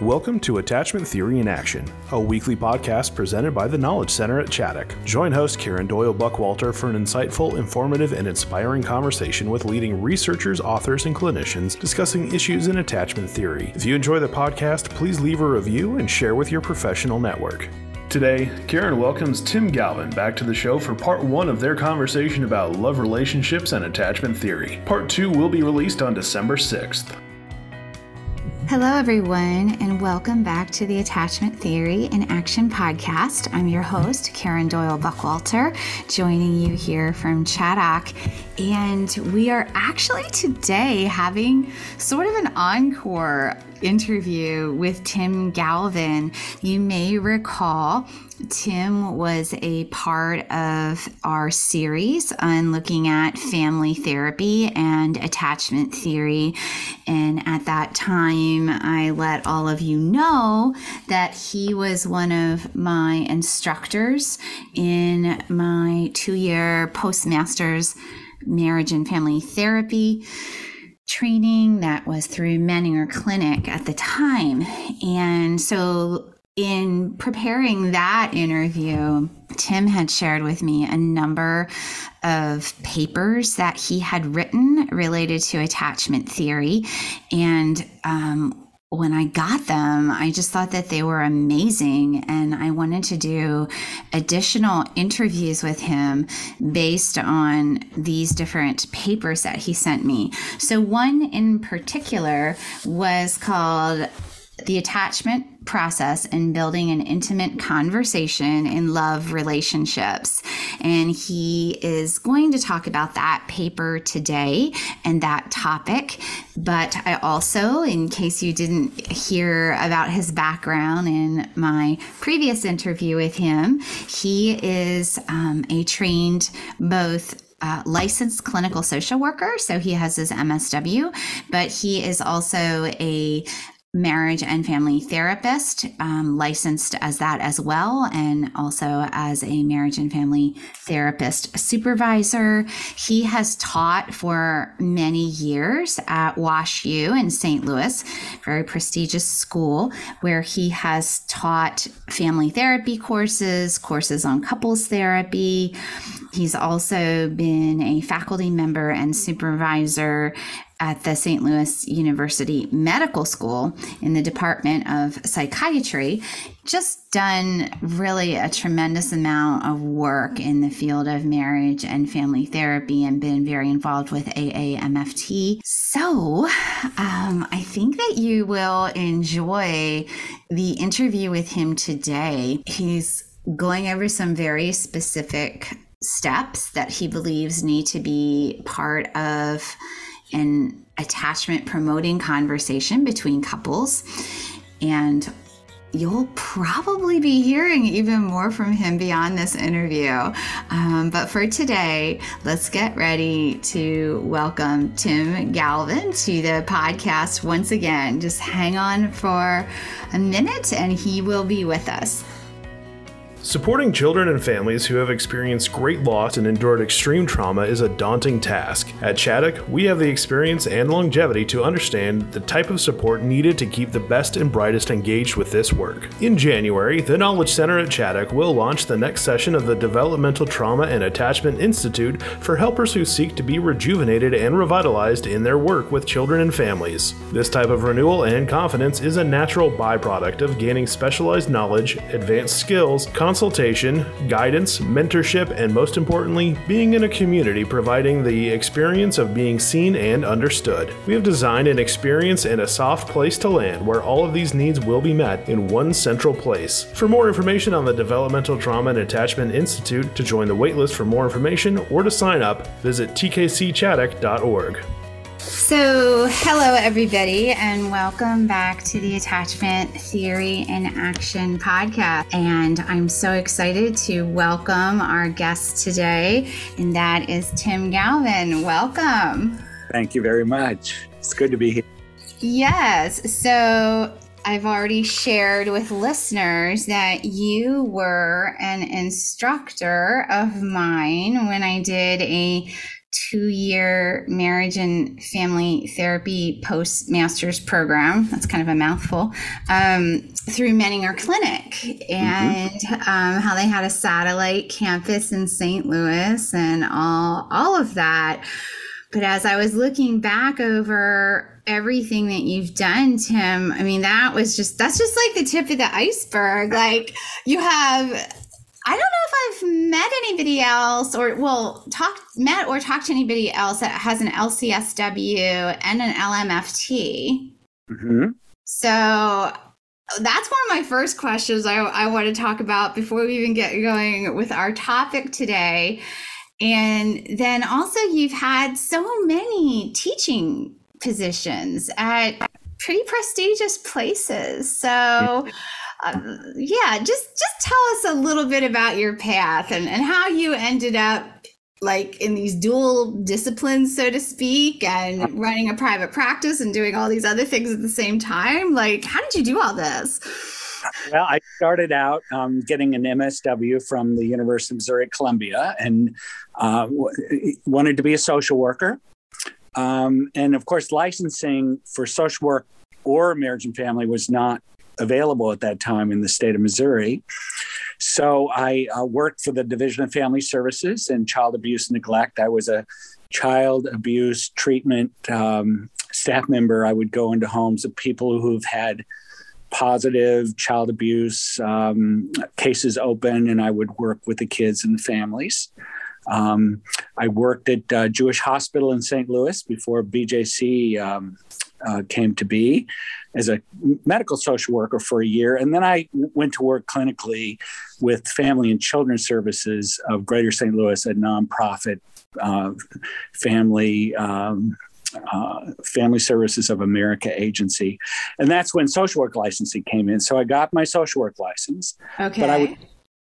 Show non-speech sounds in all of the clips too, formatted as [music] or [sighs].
Welcome to Attachment Theory in Action, a weekly podcast presented by the Knowledge Center at Chaddock. Join host Karen Doyle Buckwalter for an insightful, informative, and inspiring conversation with leading researchers, authors, and clinicians discussing issues in attachment theory. If you enjoy the podcast, please leave a review and share with your professional network. Today, Karen welcomes Tim Galvin back to the show for part one of their conversation about love relationships and attachment theory. Part two will be released on December 6th. Hello, everyone, and welcome back to the Attachment Theory in Action podcast. I'm your host, Karen Doyle Buckwalter, joining you here from Chaddock. And we are actually today having sort of an encore interview with Tim Galvin. You may recall Tim was a part of our series on looking at family therapy and attachment theory. And at that time, I let all of you know that he was one of my instructors in my two year postmaster's marriage and family therapy training that was through Menninger Clinic at the time. And so in preparing that interview, Tim had shared with me a number of papers that he had written related to attachment theory. And um, when I got them, I just thought that they were amazing. And I wanted to do additional interviews with him based on these different papers that he sent me. So, one in particular was called the attachment process and building an intimate conversation in love relationships. And he is going to talk about that paper today and that topic. But I also, in case you didn't hear about his background in my previous interview with him, he is um, a trained both uh, licensed clinical social worker, so he has his MSW, but he is also a marriage and family therapist, um, licensed as that as well, and also as a marriage and family therapist supervisor. He has taught for many years at Wash U in St. Louis, very prestigious school, where he has taught family therapy courses, courses on couples therapy. He's also been a faculty member and supervisor at the St. Louis University Medical School in the Department of Psychiatry, just done really a tremendous amount of work in the field of marriage and family therapy and been very involved with AAMFT. So um, I think that you will enjoy the interview with him today. He's going over some very specific steps that he believes need to be part of an attachment promoting conversation between couples. And you'll probably be hearing even more from him beyond this interview. Um, but for today, let's get ready to welcome Tim Galvin to the podcast once again. Just hang on for a minute and he will be with us. Supporting children and families who have experienced great loss and endured extreme trauma is a daunting task. At Chaddock, we have the experience and longevity to understand the type of support needed to keep the best and brightest engaged with this work. In January, the Knowledge Center at Chaddock will launch the next session of the Developmental Trauma and Attachment Institute for helpers who seek to be rejuvenated and revitalized in their work with children and families. This type of renewal and confidence is a natural byproduct of gaining specialized knowledge, advanced skills, consultation, guidance, mentorship, and most importantly, being in a community providing the experience of being seen and understood. We have designed an experience and a soft place to land where all of these needs will be met in one central place. For more information on the Developmental Trauma and Attachment Institute, to join the waitlist for more information, or to sign up, visit tkcchaddock.org. So, hello, everybody, and welcome back to the Attachment Theory in Action podcast. And I'm so excited to welcome our guest today, and that is Tim Galvin. Welcome. Thank you very much. It's good to be here. Yes. So, I've already shared with listeners that you were an instructor of mine when I did a two year marriage and family therapy post master's program. That's kind of a mouthful. Um, through Menninger Clinic and mm-hmm. um, how they had a satellite campus in St. Louis and all all of that. But as I was looking back over everything that you've done, Tim, I mean, that was just, that's just like the tip of the iceberg. Like you have, anybody else or, well, talk met or talk to anybody else that has an LCSW and an LMFT. Mm-hmm. So that's one of my first questions I, I want to talk about before we even get going with our topic today. And then also, you've had so many teaching positions at pretty prestigious places. So, uh, yeah, just just tell us a little bit about your path and, and how you ended up like in these dual disciplines, so to speak, and running a private practice and doing all these other things at the same time. Like, how did you do all this? Well, I started out um, getting an MSW from the University of Missouri Columbia and uh, wanted to be a social worker. Um, and of course, licensing for social work or marriage and family was not available at that time in the state of Missouri. So I uh, worked for the Division of Family Services and Child Abuse Neglect. I was a child abuse treatment um, staff member. I would go into homes of people who've had positive child abuse um, cases open, and I would work with the kids and the families. Um, I worked at uh, Jewish Hospital in St. Louis before BJC um, uh, came to be as a medical social worker for a year. And then I went to work clinically with Family and Children's Services of Greater St. Louis, a nonprofit uh, family um, uh, Family Services of America agency. And that's when social work licensing came in. So I got my social work license. Okay. But I, w-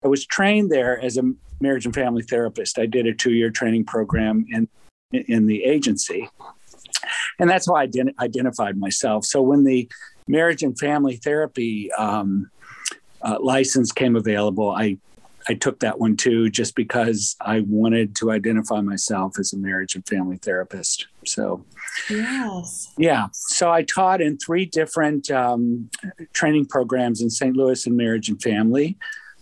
I was trained there as a marriage and family therapist. I did a two year training program in, in the agency. And that's how I ident- identified myself. So when the marriage and family therapy um, uh, license came available, I I took that one too, just because I wanted to identify myself as a marriage and family therapist. So, yes, yeah. So I taught in three different um, training programs in St. Louis in marriage and family.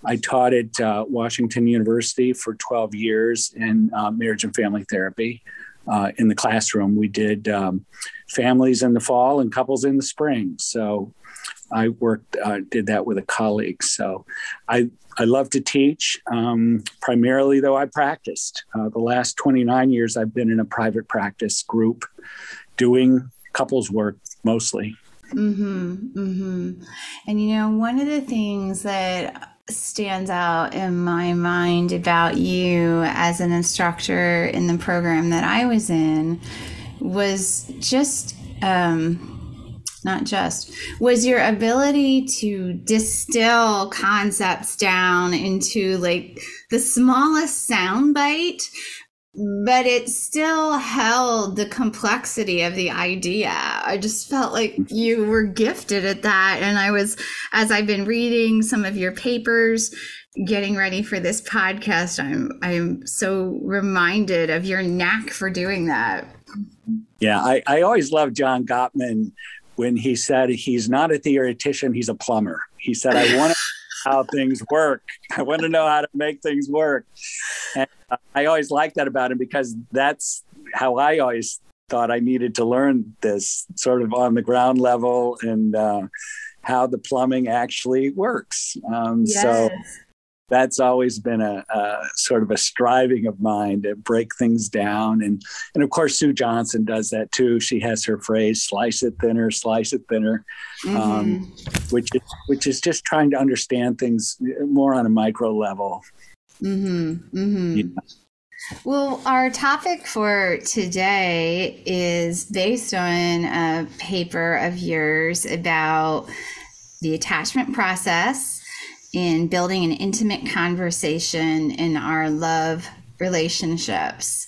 I taught at uh, Washington University for 12 years in uh, marriage and family therapy. Uh, in the classroom, we did um, families in the fall and couples in the spring. So I worked, uh, did that with a colleague. So I, I love to teach. Um, primarily, though, I practiced. Uh, the last 29 years, I've been in a private practice group doing couples work mostly. Mm-hmm, mm-hmm. And you know, one of the things that stands out in my mind about you as an instructor in the program that I was in was just um, not just, was your ability to distill concepts down into like the smallest soundbite, but it still held the complexity of the idea. I just felt like mm-hmm. you were gifted at that. And I was, as I've been reading some of your papers, getting ready for this podcast, I'm I'm so reminded of your knack for doing that. Yeah, I, I always loved John Gottman when he said he's not a theoretician, he's a plumber. He said, I want to [laughs] how things work. [laughs] I want to know how to make things work. And I always like that about him because that's how I always thought I needed to learn this sort of on the ground level and uh, how the plumbing actually works. Um, yes. So that's always been a, a, sort of a striving of mine to break things down. And, and of course, Sue Johnson does that too. She has her phrase, slice it thinner, slice it thinner, um, mm-hmm. um, which, is, which is just trying to understand things more on a micro level. Mm-hmm. Mm-hmm. Yeah. Well, our topic for today is based on a paper of yours about the attachment process in building an intimate conversation in our love relationships.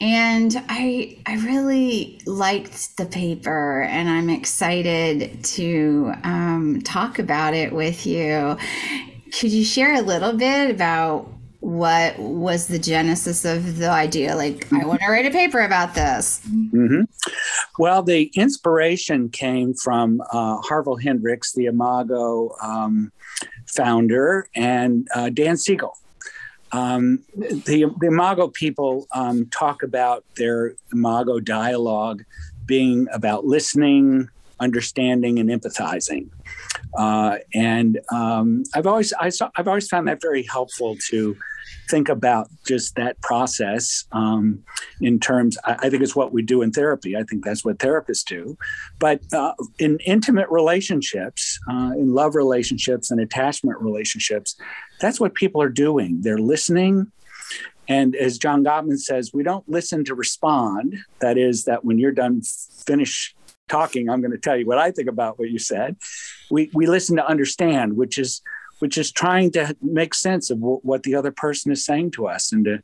And I I really liked the paper, and I'm excited to um, talk about it with you. Could you share a little bit about what was the genesis of the idea? Like, I want to write a paper about this. Mm-hmm. Well, the inspiration came from uh, Harville Hendrix, the Imago um, founder, and uh, Dan Siegel. Um, the, the Imago people um, talk about their Imago dialogue being about listening, understanding, and empathizing. Uh, and um, I've always I saw, I've always found that very helpful to think about just that process um, in terms. I, I, think it's what we do in therapy. I think that's what therapists do. But uh, in intimate relationships, uh, in love relationships and attachment relationships, that's what people are doing. They're listening. And as John Gottman says, we don't listen to respond. That is, that when you're done, finish talking, I'm going to tell you what I think about what you said. We we listen to understand, which is which is trying to make sense of w- what the other person is saying to us and to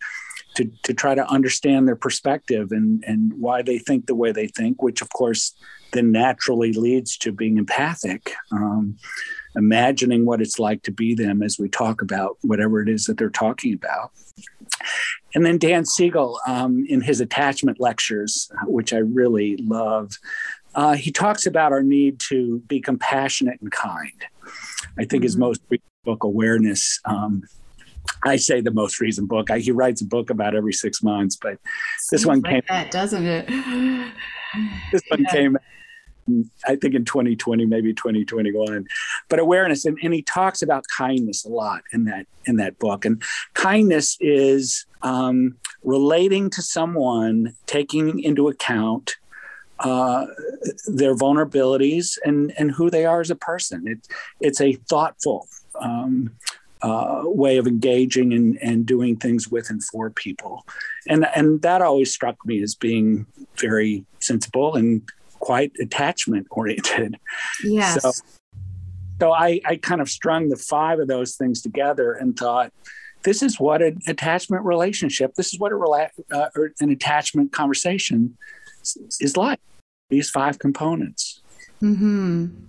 to to try to understand their perspective and and why they think the way they think, which of course then naturally leads to being empathic. Um, imagining what it's like to be them as we talk about whatever it is that they're talking about. And then Dan Siegel, um, in his attachment lectures, which I really love, uh, he talks about our need to be compassionate and kind. I think mm-hmm. his most recent book, Awareness, um, I say the most recent book. I, he writes a book about every six months, but this one like came. That doesn't it? this one yeah. came. I think in 2020, maybe 2021, but awareness, and, and he talks about kindness a lot in that in that book. And kindness is um, relating to someone, taking into account uh, their vulnerabilities and, and who they are as a person. It, it's a thoughtful um, uh, way of engaging and, and doing things with and for people. And, and that always struck me as being very sensible and quite attachment oriented. Yes. So, so I, I kind of strung the five of those things together and thought, this is what an attachment relationship, this is what a rela- uh, an attachment conversation is like these five components. Mm-hmm.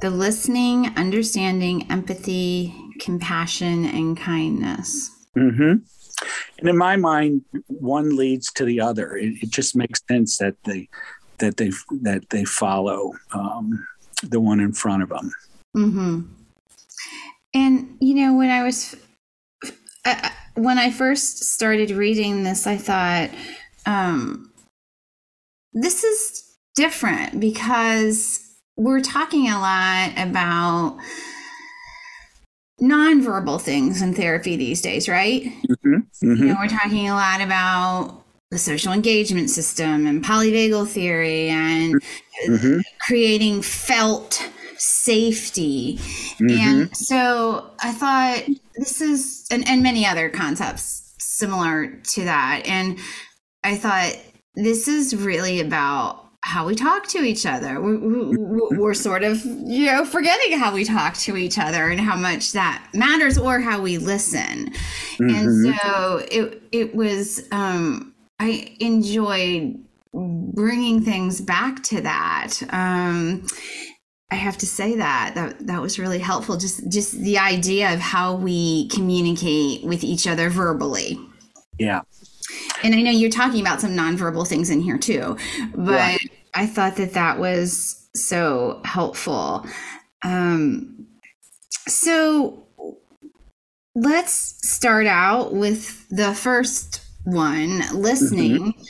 The listening, understanding, empathy, compassion, and kindness. Mm-hmm. And in my mind, one leads to the other. It, it just makes sense that they that they that they follow um, the one in front of them. Mm-hmm. And you know, when I was uh, when I first started reading this, I thought um, this is different because we're talking a lot about nonverbal things in therapy these days, right? Mm-hmm, mm-hmm. You know, we're talking a lot about the social engagement system and polyvagal theory and mm-hmm. creating felt safety. Mm-hmm. And so I thought this is, and, and many other concepts similar to that. And I thought this is really about how we talk to each other. We're, [laughs] we're, sort of, you know, forgetting how we talk to each other and how much that matters, or how we listen. Mm-hmm. And so it it was. Um, I enjoyed bringing things back to that. Um, I have to say that that that was really helpful. Just just the idea of how we communicate with each other verbally. Yeah. And I know you're talking about some nonverbal things in here too, but I thought that that was so helpful. Um, so let's start out with the first one listening. Mm-hmm.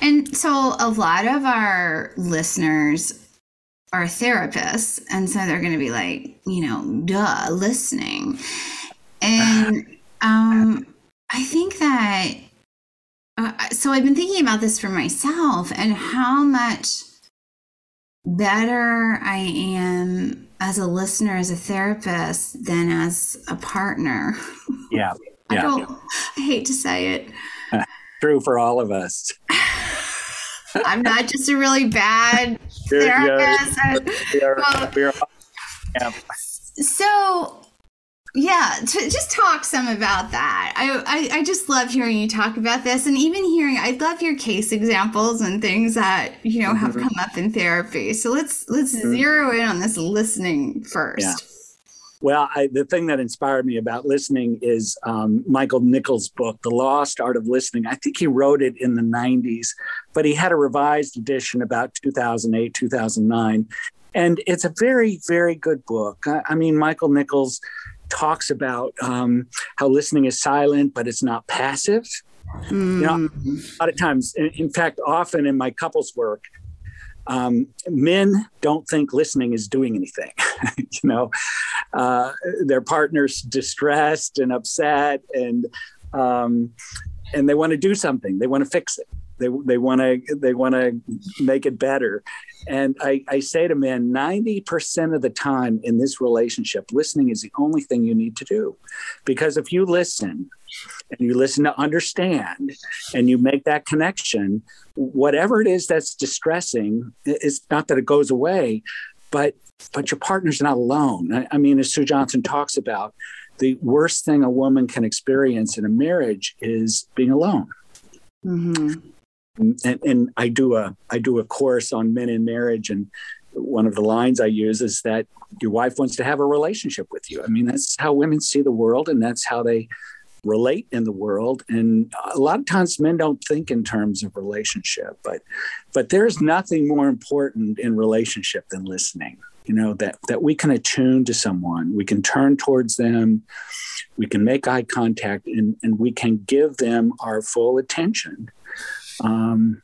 And so a lot of our listeners are therapists. And so they're going to be like, you know, duh, listening. And [sighs] um, I think that uh, so I've been thinking about this for myself and how much better I am as a listener, as a therapist, than as a partner. Yeah. [laughs] I don't, I hate to say it. [laughs] True for all of us. [laughs] I'm not just a really bad therapist. we are, yeah. So yeah to just talk some about that I, I, I just love hearing you talk about this and even hearing i love your case examples and things that you know have mm-hmm. come up in therapy so let's let's mm-hmm. zero in on this listening first yeah Well, I, the thing that inspired me about listening is um, Michael Nichols' book, The Lost Art of Listening. I think he wrote it in the 90s, but he had a revised edition about 2008, 2009. And it's a very, very good book. I, I mean, Michael Nichols talks about um, how listening is silent, but it's not passive. Mm. You know, a lot of times, in, fact, often in my couples work, um, men don't think listening is doing anything. [laughs] you know, uh, their partner's distressed and upset, and um, and they want to do something. They want to fix it. They they want to they want to make it better. And I, I say to men, 90% of the time in this relationship, listening is the only thing you need to do. Because if you listen and you listen to understand and you make that connection, whatever it is that's distressing, it's not that it goes away, but but your partner's not alone. I, I mean, as Sue Johnson talks about, the worst thing a woman can experience in a marriage is being alone. Mm-hmm and, and I do a I do a course on men in marriage, and one of the lines I use is that your wife wants to have a relationship with you. I mean, that's how women see the world, and that's how they relate in the world. And a lot of times, men don't think in terms of relationship, but but there's nothing more important in relationship than listening. You know that that we can attune to someone, we can turn towards them, we can make eye contact, and and we can give them our full attention um,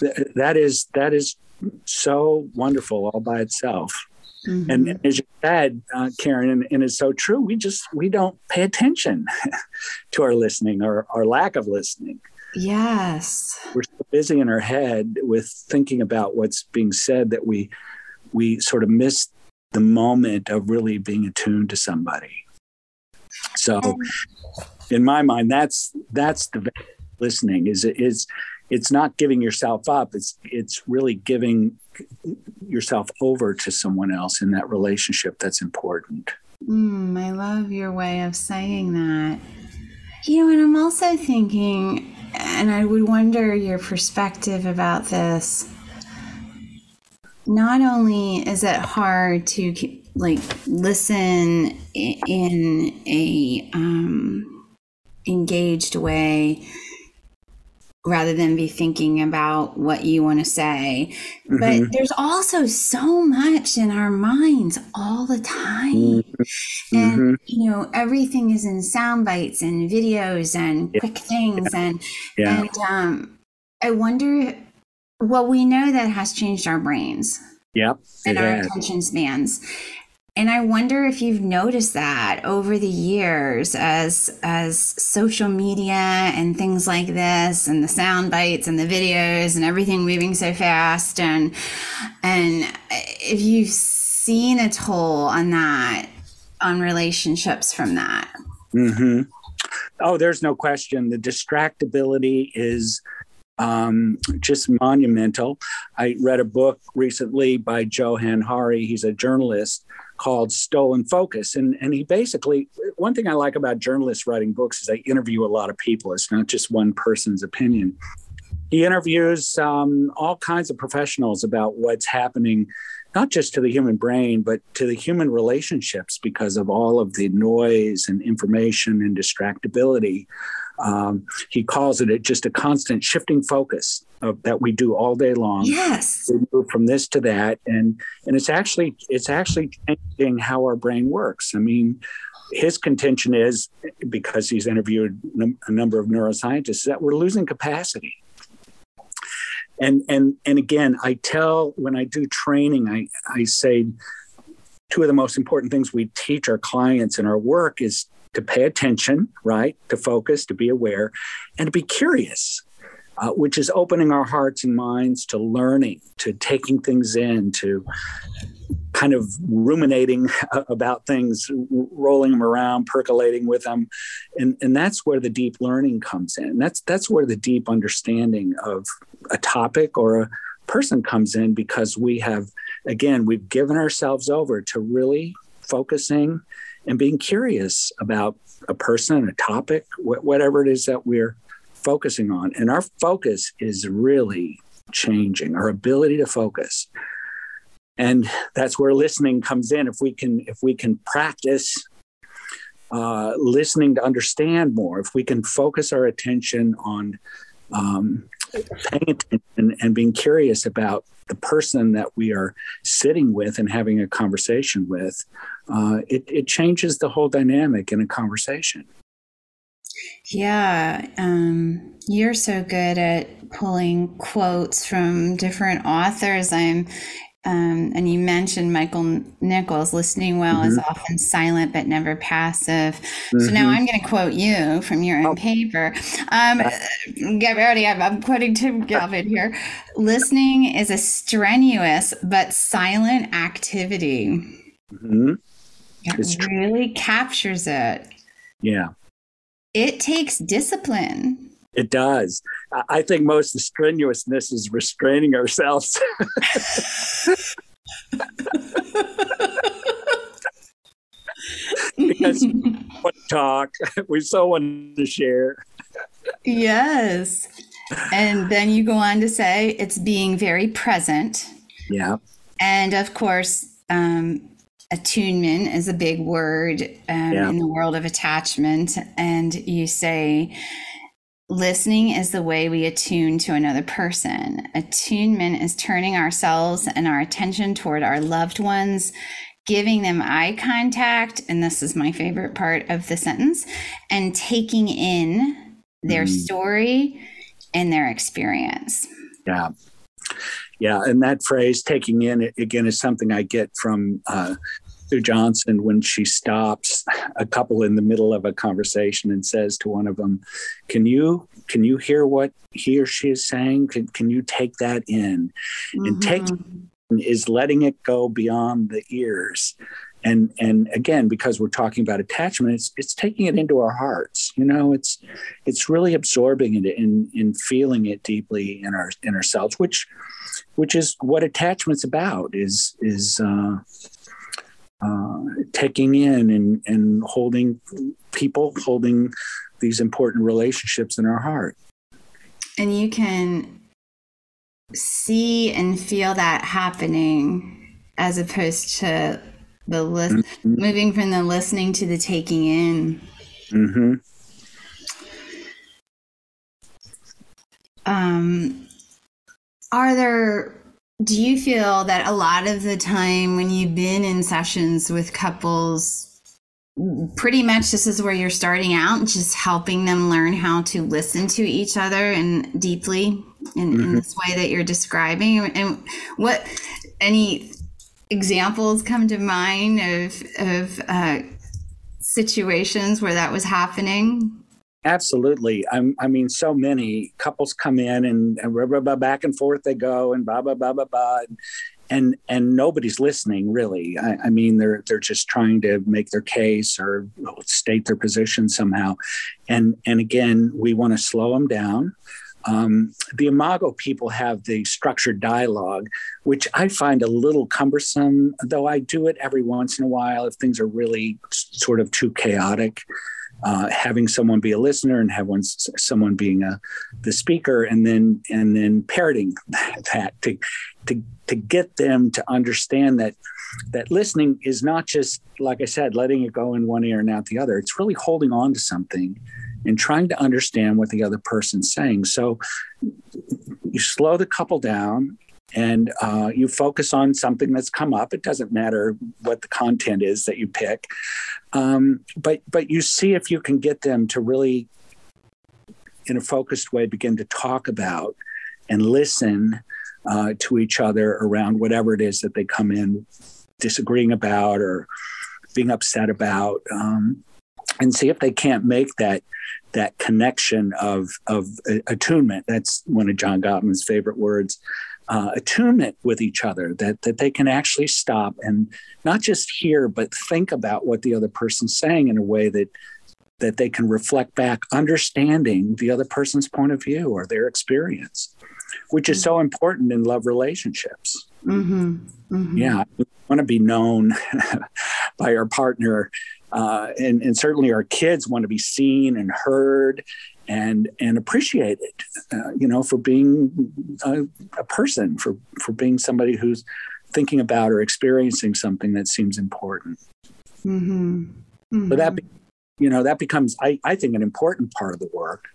th- that is that is so wonderful all by itself. Mm-hmm. And as you said, uh, Karen, and, and, it's so true, we just we don't pay attention [laughs] to our listening or our lack of listening. Yes, we're so busy in our head with thinking about what's being said that we we sort of miss the moment of really being attuned to somebody. So, in my mind, that's that's the listening is is it's not giving yourself up. It's it's really giving yourself over to someone else in that relationship that's important. Mm, i love your way of saying that. You know and i'm also thinking and i would wonder your perspective about this. Not only is it hard to like listen in a um, engaged way rather than be thinking about what you want to say. Mm-hmm. But there's also so much in our minds all the time. Mm-hmm. And, mm-hmm. you know, everything is in sound bites and videos and yeah. quick things. Yeah. And, yeah. and um, I wonder, well, we know that has changed our brains. Yep. And our has. attention spans and i wonder if you've noticed that over the years as as social media and things like this and the sound bites and the videos and everything moving so fast and and if you've seen a toll on that on relationships from that mm-hmm. oh there's no question the distractibility is um, just monumental. I read a book recently by Johan Hari. He's a journalist called Stolen Focus. And, and he basically, one thing I like about journalists writing books is they interview a lot of people. It's not just one person's opinion. He interviews um, all kinds of professionals about what's happening, not just to the human brain, but to the human relationships because of all of the noise and information and distractibility. Um, he calls it just a constant shifting focus of, that we do all day long. Yes, we move from this to that, and and it's actually it's actually changing how our brain works. I mean, his contention is because he's interviewed a number of neuroscientists that we're losing capacity. And and and again, I tell when I do training, I I say two of the most important things we teach our clients in our work is to pay attention, right? To focus, to be aware, and to be curious, uh, which is opening our hearts and minds to learning, to taking things in, to kind of ruminating [laughs] about things, rolling them around, percolating with them, and and that's where the deep learning comes in. That's that's where the deep understanding of a topic or a person comes in because we have again we've given ourselves over to really focusing and being curious about a person, a topic, wh- whatever it is that we're focusing on. And our focus is really changing, our ability to focus. And that's where listening comes in. If we can, if we can practice uh, listening to understand more, if we can focus our attention on um, paying attention and being curious about the person that we are sitting with and having a conversation with, uh, it, it changes the whole dynamic in a conversation. Yeah, um, you're so good at pulling quotes from different authors. I'm, um, and you mentioned Michael Nichols. Listening well mm-hmm. is often silent but never passive. Mm-hmm. So now mm-hmm. I'm going to quote you from your own oh. paper. Um, get ready. I'm, I'm quoting Tim Galvin here. Listening is a strenuous but silent activity. Mm-hmm. It it's really captures it. Yeah. It takes discipline. It does. I think most of the strenuousness is restraining ourselves. [laughs] because we want to talk, [laughs] we so want to share. Yes. And then you go on to say it's being very present. Yeah. And of course, um, attunement is a big word um, yeah. in the world of attachment. And you say, listening is the way we attune to another person. Attunement is turning ourselves and our attention toward our loved ones, giving them eye contact. And this is my favorite part of the sentence and taking in their mm. story and their experience. Yeah. Yeah, and that phrase "taking in" again is something I get from uh, Sue Johnson when she stops a couple in the middle of a conversation and says to one of them, "Can you can you hear what he or she is saying? Can can you take that in?" Mm-hmm. And take is letting it go beyond the ears and and again because we're talking about attachment it's it's taking it into our hearts you know it's it's really absorbing it and in, in feeling it deeply in our in ourselves which which is what attachment's about is is uh, uh, taking in and and holding people holding these important relationships in our heart. And you can see and feel that happening as opposed to the list mm-hmm. moving from the listening to the taking in mm-hmm. um are there do you feel that a lot of the time when you've been in sessions with couples pretty much this is where you're starting out just helping them learn how to listen to each other and deeply in, mm-hmm. in this way that you're describing and what any examples come to mind of of uh, situations where that was happening? Absolutely. I'm, i mean, so many couples come in and, and blah, blah, blah, back and forth they go and blah blah blah blah blah, and and nobody's listening really. I, I mean, they're they're just trying to make their case or state their position somehow, and and again, we want to slow them down. Um, the Imago people have the structured dialogue, which I find a little cumbersome, though I do it every once in a while if things are really sort of too chaotic. Uh, having someone be a listener and have one someone being a the speaker, and then and then parroting [laughs] that to to to get them to understand that that listening is not just like I said, letting it go in one ear and out the other. It's really holding on to something and trying to understand what the other person's saying. So you slow the couple down and uh, you focus on something that's come up. It doesn't matter what the content is that you pick, um, but but you see if you can get them to really, in a focused way, begin to talk about and listen uh, to each other around whatever it is that they come in disagreeing about or being upset about. Um, and see if they can't make that that connection of of attunement. That's one of John Gottman's favorite words. Uh, attunement with each other that that they can actually stop and not just hear but think about what the other person's saying in a way that that they can reflect back understanding the other person's point of view or their experience which is so important in love relationships mm-hmm. Mm-hmm. yeah we want to be known [laughs] by our partner uh, and, and certainly our kids want to be seen and heard and and appreciated, uh, you know, for being a, a, person, for for being somebody who's thinking about or experiencing something that seems important. Mm-hmm. Mm-hmm. So that you know that becomes I, I think an important part of the work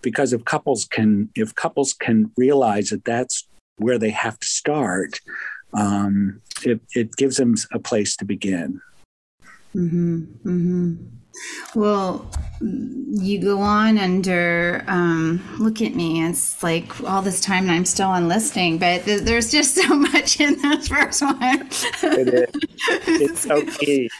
because if couples can if couples can realize that that's where they have to start um, it, it gives them a place to begin mm-hmm. Mm-hmm. Well, you go on under, um, look at me. It's like all this time and I'm still on listening, but th- there's just so [laughs] much in this first one. it is. It's [laughs] so key.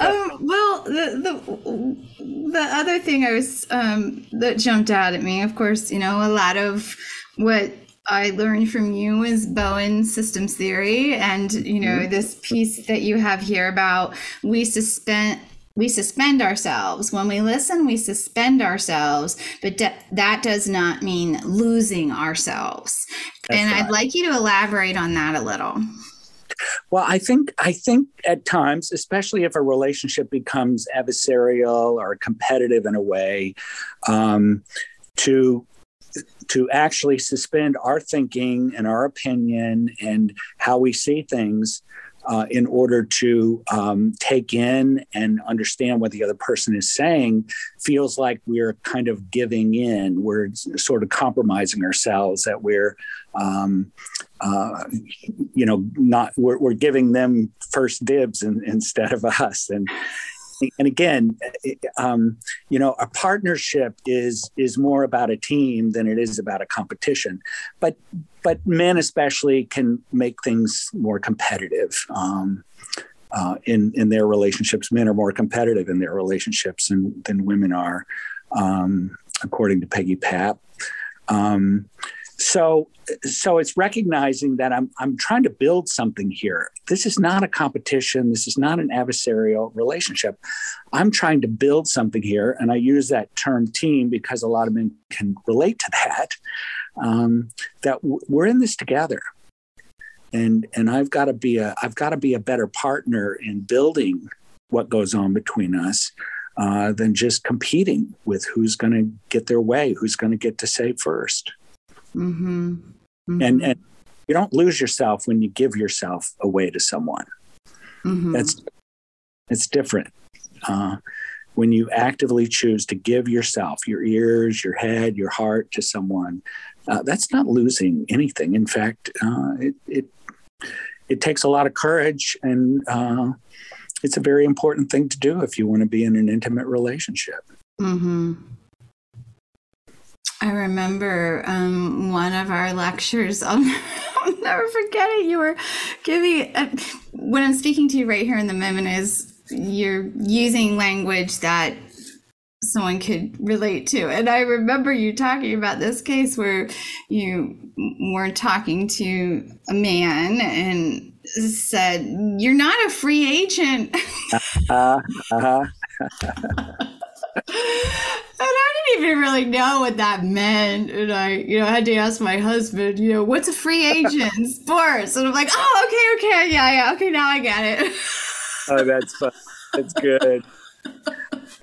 um, well, the, the, the other thing I was, um, that jumped out at me, of course, you know, a lot of what I learned from you is Bowen systems theory and you know mm-hmm. this piece that you have here about we suspend we suspend ourselves. When we listen, we suspend ourselves, but de- that does not mean losing ourselves. That's and right. I'd like you to elaborate on that a little. Well, I think I think at times, especially if a relationship becomes adversarial or competitive in a way, um, to to actually suspend our thinking and our opinion and how we see things uh, in order to um, take in and understand what the other person is saying feels like we're kind of giving in. We're sort of compromising ourselves, that we're, um, uh, you know, not, we're, we're, giving them first dibs in, instead of us. And, and again, um, you know, a partnership is is more about a team than it is about a competition. But but men especially can make things more competitive. Um, uh, in in their relationships, men are more competitive in their relationships than, than women are, um, according to Peggy Papp. Um, so so it's recognizing that I'm I'm trying to build something here. This is not a competition. This is not an adversarial relationship. I'm trying to build something here, and I use that term team because a lot of men can relate to that. Um, that w- we're in this together, and and I've got to be a I've got to be a better partner in building what goes on between us. Uh, than just competing with who's going to get their way, who's going to get to say first. Mm-hmm. Mm-hmm. And and you don't lose yourself when you give yourself away to someone. Mm-hmm. That's it's different. Uh, when you actively choose to give yourself, your ears, your head, your heart to someone, uh, that's not losing anything. In fact, uh, it, it it takes a lot of courage, and uh, it's a very important thing to do if you want to be in an intimate relationship. Mm-hmm. I remember um, one of our lectures. [laughs] I'll, I'll, never forget it. You were giving a, when I'm speaking to you right here in the moment is you're using language that someone could relate to. And I remember you talking about this case where you were talking to a man and said, "You're not a free agent." uh-huh. uh-huh. [laughs] I didn't even really know what that meant. And I, you know, had to ask my husband, you know, what's a free agent in sports? And I'm like, oh, okay, okay, yeah, yeah, okay, now I get it. [laughs] oh, that's fun. That's good.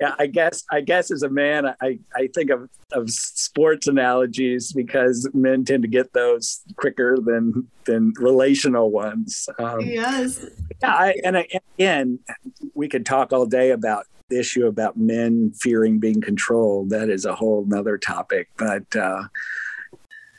Yeah, I guess I guess as a man, I, I think of, of sports analogies because men tend to get those quicker than than relational ones. Um, yes. Yeah, I, and I, again, we could talk all day about issue about men fearing being controlled, that is a whole nother topic. But uh,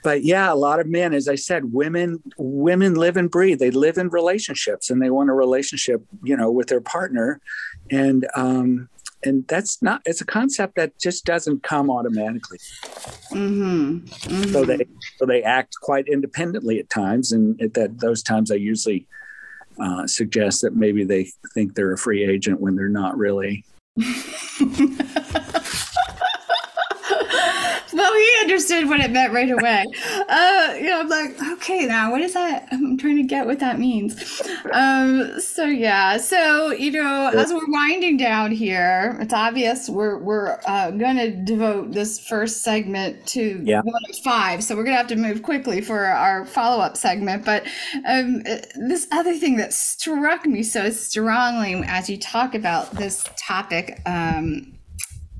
but yeah, a lot of men, as I said, women women live and breathe. They live in relationships, and they want a relationship, you know, with their partner, and um, and that's not. It's a concept that just doesn't come automatically. Mm-hmm. Mm-hmm. So they so they act quite independently at times, and at that those times, I usually uh, suggest that maybe they think they're a free agent when they're not really. Well, [laughs] he understood what it meant right away. Uh, you know, I'm like, okay, now what is that? I'm trying to get what that means. Um, so yeah, so you know, as we're winding down here, it's obvious we're we're uh, going to devote this first segment to yeah. one of five. So we're going to have to move quickly for our follow up segment. But um, this other thing that struck me so strongly as you talk about this topic, um,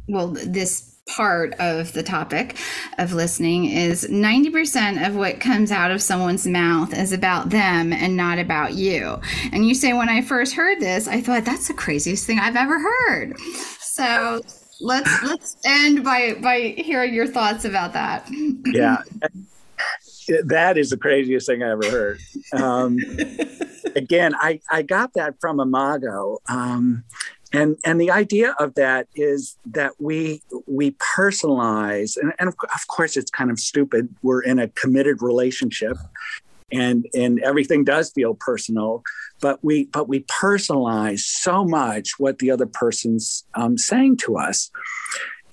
well, this part of the topic of listening is 90% of what comes out of someone's mouth is about them and not about you. And you say, when I first heard this, I thought that's the craziest thing I've ever heard. So let's let's end by by hearing your thoughts about that. Yeah. That is the craziest thing I ever heard. Um, [laughs] again, I, I got that from Imago. Um, and and the idea of that is that we we personalize and, and of, course it's kind of stupid. We're in a committed relationship and and everything does feel personal but we but we personalize so much what the other person's um, saying to us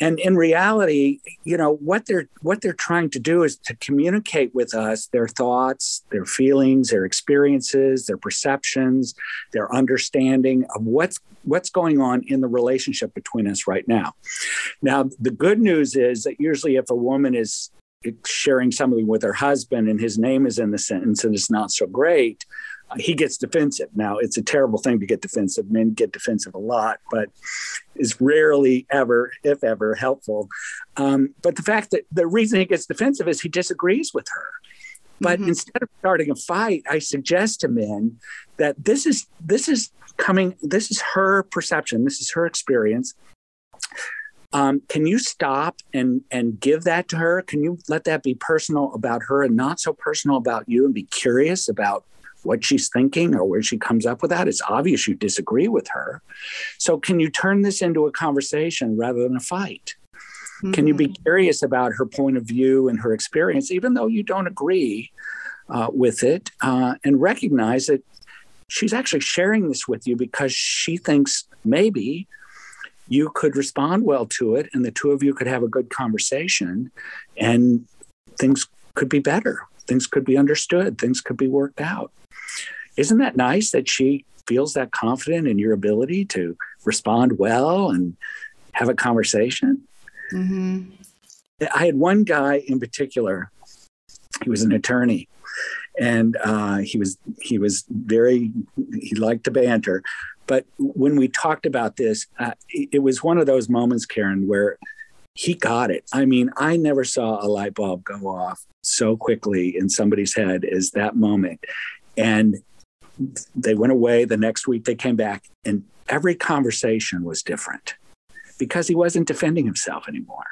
and in reality you know what they're what they're trying to do is to communicate with us their thoughts their feelings their experiences their perceptions their understanding of what's what's going on in the relationship between us right now. Now the good news is that usually if a woman is sharing something with her husband and his name is in the sentence and it's not so great he gets defensive. Now, it's a terrible thing to get defensive. Men get defensive a lot, but is rarely ever, if ever, helpful. Um, but the fact that the reason he gets defensive is he disagrees with her. But mm-hmm. instead of starting a fight, I suggest to men that this is this is coming. This is her perception. This is her experience. Um, can you stop and and give that to her? Can you let that be personal about her and not so personal about you, and be curious about what she's thinking or where she comes up with that. It's obvious you disagree with her. So, can you turn this into a conversation rather than a fight? Mm-hmm. Can you be mm-hmm. curious about her point of view and her experience, even though you don't agree uh, with it, uh, and recognize that she's actually sharing this with you because she thinks maybe you could respond well to it and the two of you could have a good conversation and things could be better. Things could be understood. Things could be worked out. Isn't that nice that she feels that confident in your ability to respond well and have a conversation? Mm-hmm. I had one guy in particular. He was an attorney, and uh, he was he was very he liked to banter. But when we talked about this, uh, it was one of those moments, Karen, where he got it. I mean, I never saw a light bulb go off so quickly in somebody's head as that moment. And they went away. The next week they came back, and every conversation was different because he wasn't defending himself anymore.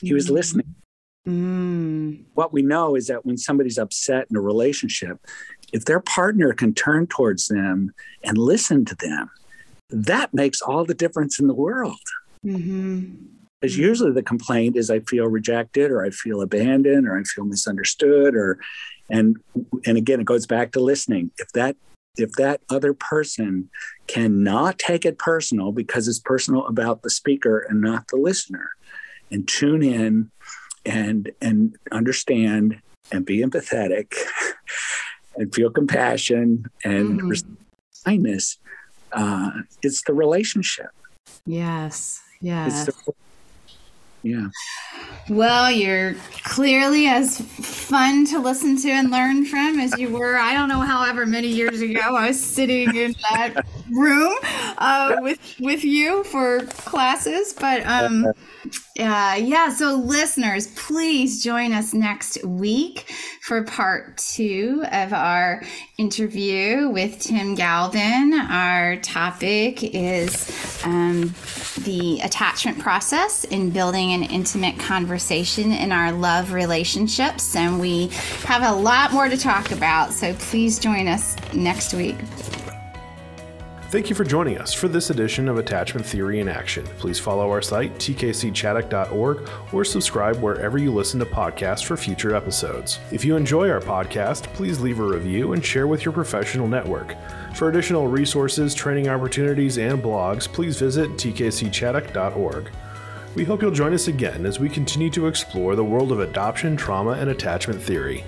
He was mm. listening. Mm. What we know is that when somebody's upset in a relationship, if their partner can turn towards them and listen to them, that makes all the difference in the world. Mm-hmm. Because mm-hmm. usually the complaint is I feel rejected or I feel abandoned or I feel misunderstood or and and again it goes back to listening. If that if that other person cannot take it personal because it's personal about the speaker and not the listener and tune in and and understand and be empathetic [laughs] and feel compassion and mm-hmm. kindness uh, it's the relationship yes yes the, yeah. Well, you're clearly as fun to listen to and learn from as you were. I don't know, however many years ago, I was sitting in that room uh, with with you for classes. But um, uh, yeah, so listeners, please join us next week for part two of our interview with Tim Galvin. Our topic is um, the attachment process in building an intimate conversation in our love relationships. And we have a lot more to talk about, so please join us next week. Thank you for joining us for this edition of Attachment Theory in Action. Please follow our site, tkcchaddock.org, or subscribe wherever you listen to podcasts for future episodes. If you enjoy our podcast, please leave a review and share with your professional network. For additional resources, training opportunities, and blogs, please visit tkcchaddock.org. We hope you'll join us again as we continue to explore the world of adoption, trauma, and attachment theory.